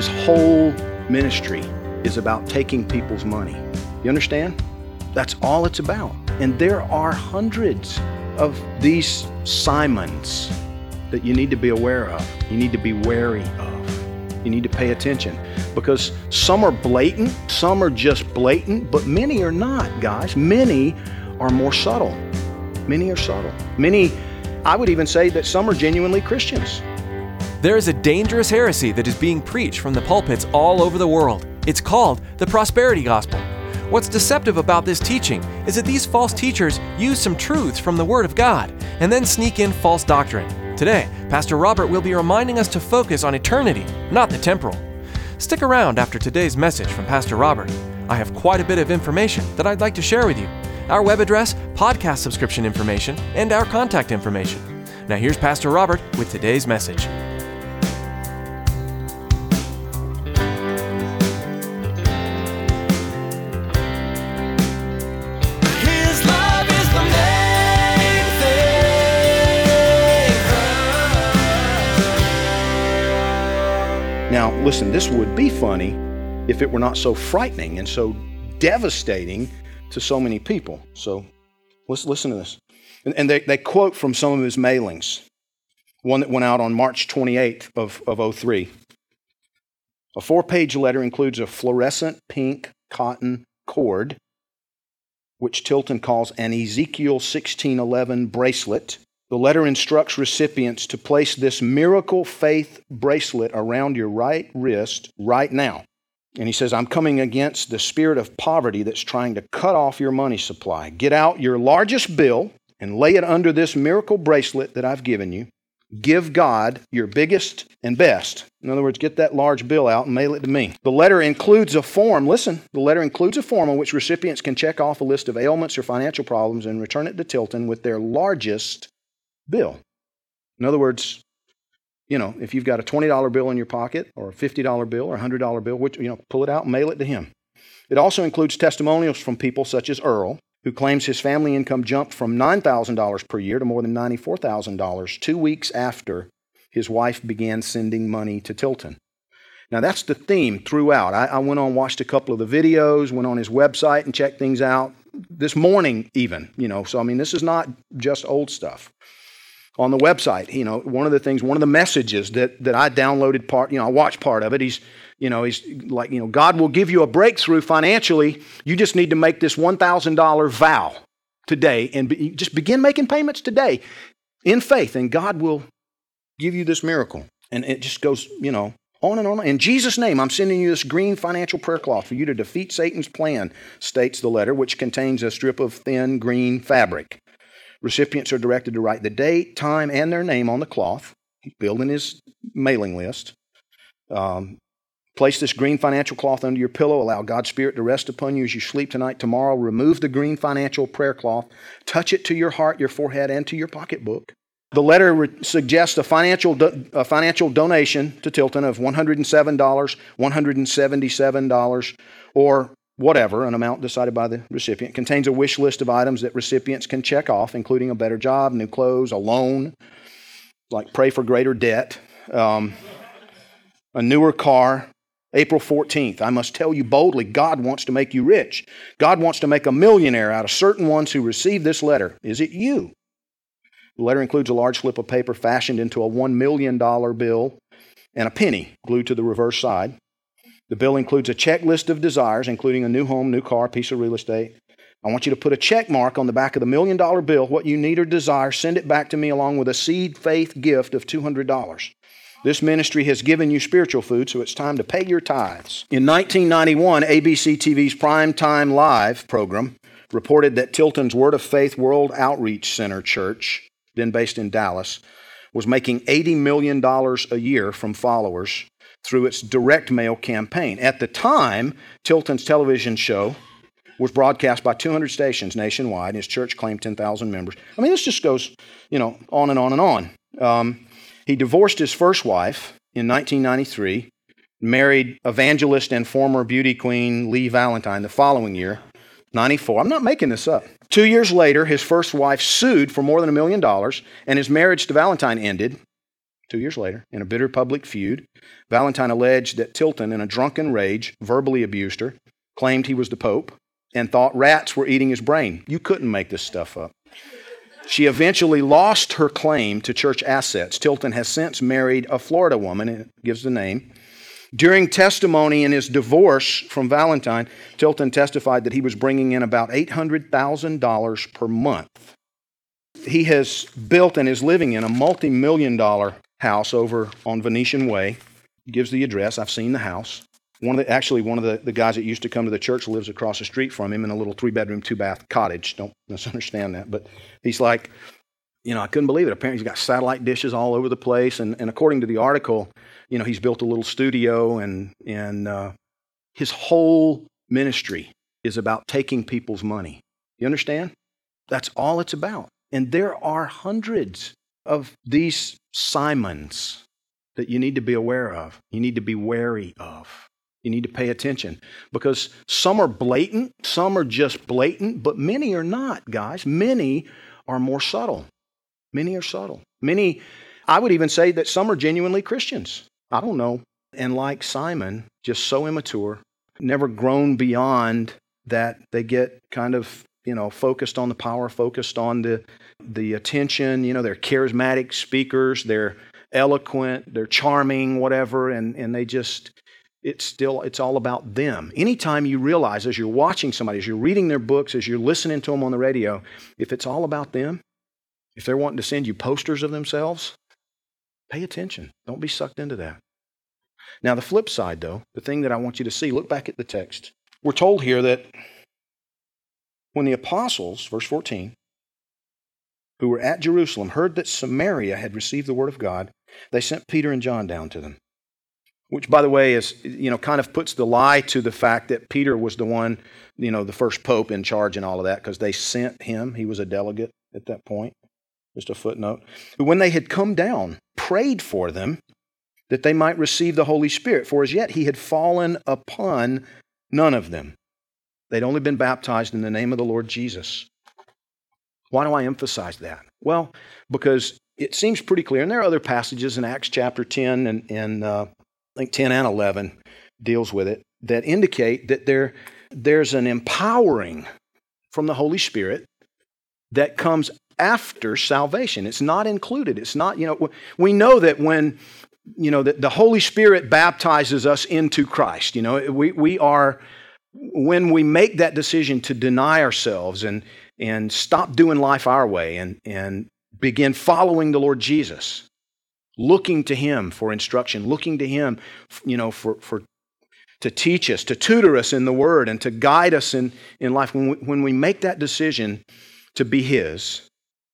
His whole ministry is about taking people's money. You understand? That's all it's about. And there are hundreds of these Simons that you need to be aware of. You need to be wary of. You need to pay attention because some are blatant, some are just blatant, but many are not, guys. Many are more subtle. Many are subtle. Many, I would even say that some are genuinely Christians. There is a dangerous heresy that is being preached from the pulpits all over the world. It's called the prosperity gospel. What's deceptive about this teaching is that these false teachers use some truths from the Word of God and then sneak in false doctrine. Today, Pastor Robert will be reminding us to focus on eternity, not the temporal. Stick around after today's message from Pastor Robert. I have quite a bit of information that I'd like to share with you our web address, podcast subscription information, and our contact information. Now, here's Pastor Robert with today's message. Now, listen, this would be funny if it were not so frightening and so devastating to so many people. So let's listen to this. And, and they, they quote from some of his mailings, one that went out on March 28th of, of 03. A four page letter includes a fluorescent pink cotton cord, which Tilton calls an Ezekiel 1611 bracelet. The letter instructs recipients to place this miracle faith bracelet around your right wrist right now. And he says, I'm coming against the spirit of poverty that's trying to cut off your money supply. Get out your largest bill and lay it under this miracle bracelet that I've given you. Give God your biggest and best. In other words, get that large bill out and mail it to me. The letter includes a form. Listen, the letter includes a form on which recipients can check off a list of ailments or financial problems and return it to Tilton with their largest bill. In other words, you know, if you've got a $20 bill in your pocket or a $50 bill or a $100 bill, which, you know, pull it out and mail it to him. It also includes testimonials from people such as Earl, who claims his family income jumped from $9,000 per year to more than $94,000 two weeks after his wife began sending money to Tilton. Now, that's the theme throughout. I, I went on, watched a couple of the videos, went on his website and checked things out this morning, even, you know. So, I mean, this is not just old stuff on the website. You know, one of the things, one of the messages that that I downloaded part, you know, I watched part of it. He's, you know, he's like, you know, God will give you a breakthrough financially. You just need to make this one thousand dollar vow today, and be, just begin making payments today in faith, and God will give you this miracle. And it just goes, you know. On and on. In Jesus' name, I'm sending you this green financial prayer cloth for you to defeat Satan's plan, states the letter, which contains a strip of thin green fabric. Recipients are directed to write the date, time, and their name on the cloth, He's building his mailing list. Um, place this green financial cloth under your pillow. Allow God's Spirit to rest upon you as you sleep tonight. Tomorrow, remove the green financial prayer cloth. Touch it to your heart, your forehead, and to your pocketbook. The letter re- suggests a financial, do- a financial donation to Tilton of $107, $177, or whatever, an amount decided by the recipient, contains a wish list of items that recipients can check off, including a better job, new clothes, a loan, like pray for greater debt, um, a newer car. April 14th, I must tell you boldly, God wants to make you rich. God wants to make a millionaire out of certain ones who receive this letter. Is it you? The letter includes a large slip of paper fashioned into a $1 million bill and a penny glued to the reverse side. The bill includes a checklist of desires, including a new home, new car, piece of real estate. I want you to put a check mark on the back of the million dollar bill, what you need or desire. Send it back to me along with a seed faith gift of $200. This ministry has given you spiritual food, so it's time to pay your tithes. In 1991, ABC TV's Prime Time Live program reported that Tilton's Word of Faith World Outreach Center Church, then based in Dallas, was making $80 million a year from followers through its direct mail campaign. At the time, Tilton's television show was broadcast by 200 stations nationwide. And his church claimed 10,000 members. I mean, this just goes, you know, on and on and on. Um, he divorced his first wife in 1993, married evangelist and former beauty queen Leigh Valentine the following year, 94. I'm not making this up. Two years later, his first wife sued for more than a million dollars, and his marriage to Valentine ended. Two years later, in a bitter public feud, Valentine alleged that Tilton, in a drunken rage, verbally abused her, claimed he was the Pope, and thought rats were eating his brain. You couldn't make this stuff up. She eventually lost her claim to church assets. Tilton has since married a Florida woman, it gives the name. During testimony in his divorce from Valentine, Tilton testified that he was bringing in about $800,000 per month. He has built and is living in a multi million dollar house over on Venetian Way. He Gives the address. I've seen the house. One of the, actually, one of the, the guys that used to come to the church lives across the street from him in a little three bedroom, two bath cottage. Don't misunderstand that. But he's like, you know, I couldn't believe it. Apparently, he's got satellite dishes all over the place. And, and according to the article, you know, he's built a little studio, and, and uh, his whole ministry is about taking people's money. You understand? That's all it's about. And there are hundreds of these Simons that you need to be aware of, you need to be wary of. You need to pay attention because some are blatant, some are just blatant, but many are not, guys. Many are more subtle. Many are subtle. Many, I would even say that some are genuinely Christians. I don't know. And like Simon, just so immature, never grown beyond that they get kind of, you know, focused on the power, focused on the the attention, you know, they're charismatic speakers, they're eloquent, they're charming, whatever, and, and they just it's still it's all about them anytime you realize as you're watching somebody as you're reading their books as you're listening to them on the radio if it's all about them if they're wanting to send you posters of themselves pay attention. Don't be sucked into that. Now the flip side though the thing that i want you to see look back at the text. We're told here that when the apostles verse 14 who were at jerusalem heard that samaria had received the word of god they sent peter and john down to them. Which by the way is you know kind of puts the lie to the fact that peter was the one you know the first pope in charge and all of that because they sent him. He was a delegate at that point. Just a footnote. When they had come down prayed for them that they might receive the holy spirit for as yet he had fallen upon none of them. They'd only been baptized in the name of the lord jesus. Why do i emphasize that? Well because it seems pretty clear and there are other passages in acts chapter 10 and, and uh, I think 10 and 11 deals with it, that indicate that there, there's an empowering from the Holy Spirit that comes after salvation. It's not included. It's not, you know, we know that when, you know, that the Holy Spirit baptizes us into Christ, you know, we, we are, when we make that decision to deny ourselves and, and stop doing life our way and, and begin following the Lord Jesus, looking to him for instruction, looking to him, you know, for, for to teach us, to tutor us in the word, and to guide us in, in life. When we, when we make that decision to be his,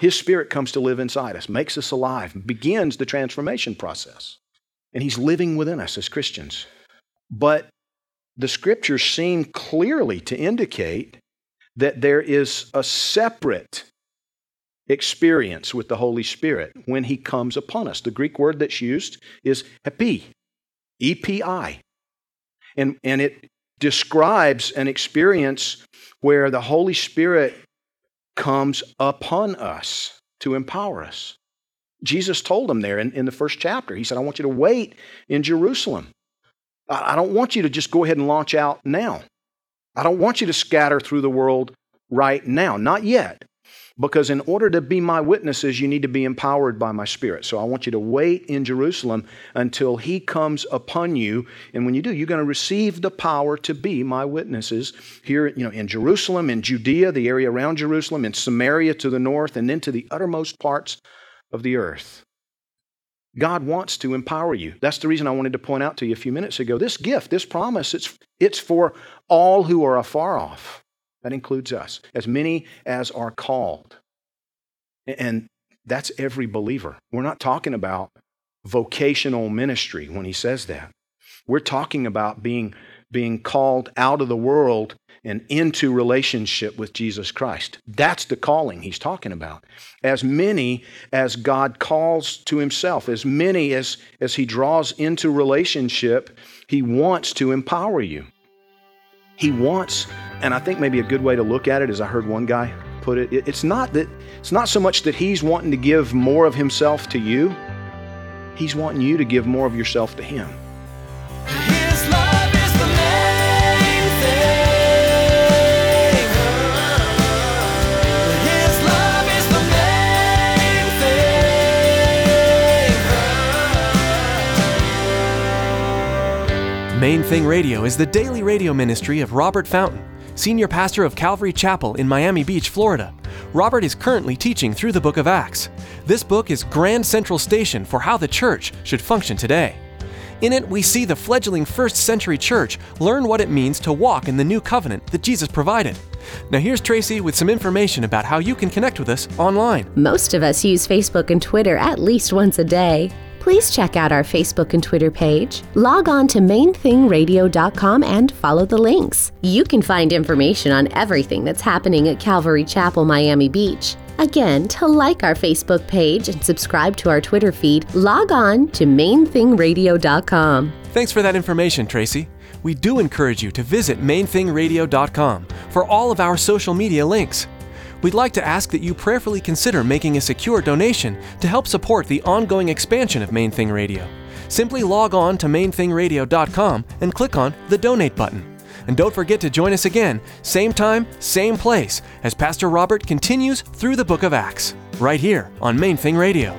his spirit comes to live inside us, makes us alive, begins the transformation process. And he's living within us as Christians. But the scriptures seem clearly to indicate that there is a separate experience with the Holy Spirit when He comes upon us. The Greek word that's used is epi, E P I. And, and it describes an experience where the Holy Spirit comes upon us to empower us. Jesus told them there in, in the first chapter, He said, I want you to wait in Jerusalem. I, I don't want you to just go ahead and launch out now. I don't want you to scatter through the world right now, not yet. Because in order to be my witnesses, you need to be empowered by my spirit. So I want you to wait in Jerusalem until he comes upon you. And when you do, you're going to receive the power to be my witnesses here, you know, in Jerusalem, in Judea, the area around Jerusalem, in Samaria to the north, and then to the uttermost parts of the earth. God wants to empower you. That's the reason I wanted to point out to you a few minutes ago. This gift, this promise, it's, it's for all who are afar off. That includes us, as many as are called. And that's every believer. We're not talking about vocational ministry when he says that. We're talking about being, being called out of the world and into relationship with Jesus Christ. That's the calling he's talking about. As many as God calls to himself, as many as, as he draws into relationship, he wants to empower you. He wants, and I think maybe a good way to look at it is I heard one guy put it, it's not that it's not so much that he's wanting to give more of himself to you. He's wanting you to give more of yourself to him. Main Thing Radio is the daily radio ministry of Robert Fountain, senior pastor of Calvary Chapel in Miami Beach, Florida. Robert is currently teaching through the book of Acts. This book is Grand Central Station for how the church should function today. In it, we see the fledgling first century church learn what it means to walk in the new covenant that Jesus provided. Now, here's Tracy with some information about how you can connect with us online. Most of us use Facebook and Twitter at least once a day. Please check out our Facebook and Twitter page. Log on to mainthingradio.com and follow the links. You can find information on everything that's happening at Calvary Chapel, Miami Beach. Again, to like our Facebook page and subscribe to our Twitter feed, log on to mainthingradio.com. Thanks for that information, Tracy. We do encourage you to visit mainthingradio.com for all of our social media links. We'd like to ask that you prayerfully consider making a secure donation to help support the ongoing expansion of Main Thing Radio. Simply log on to mainthingradio.com and click on the donate button. And don't forget to join us again, same time, same place, as Pastor Robert continues through the book of Acts, right here on Main Thing Radio.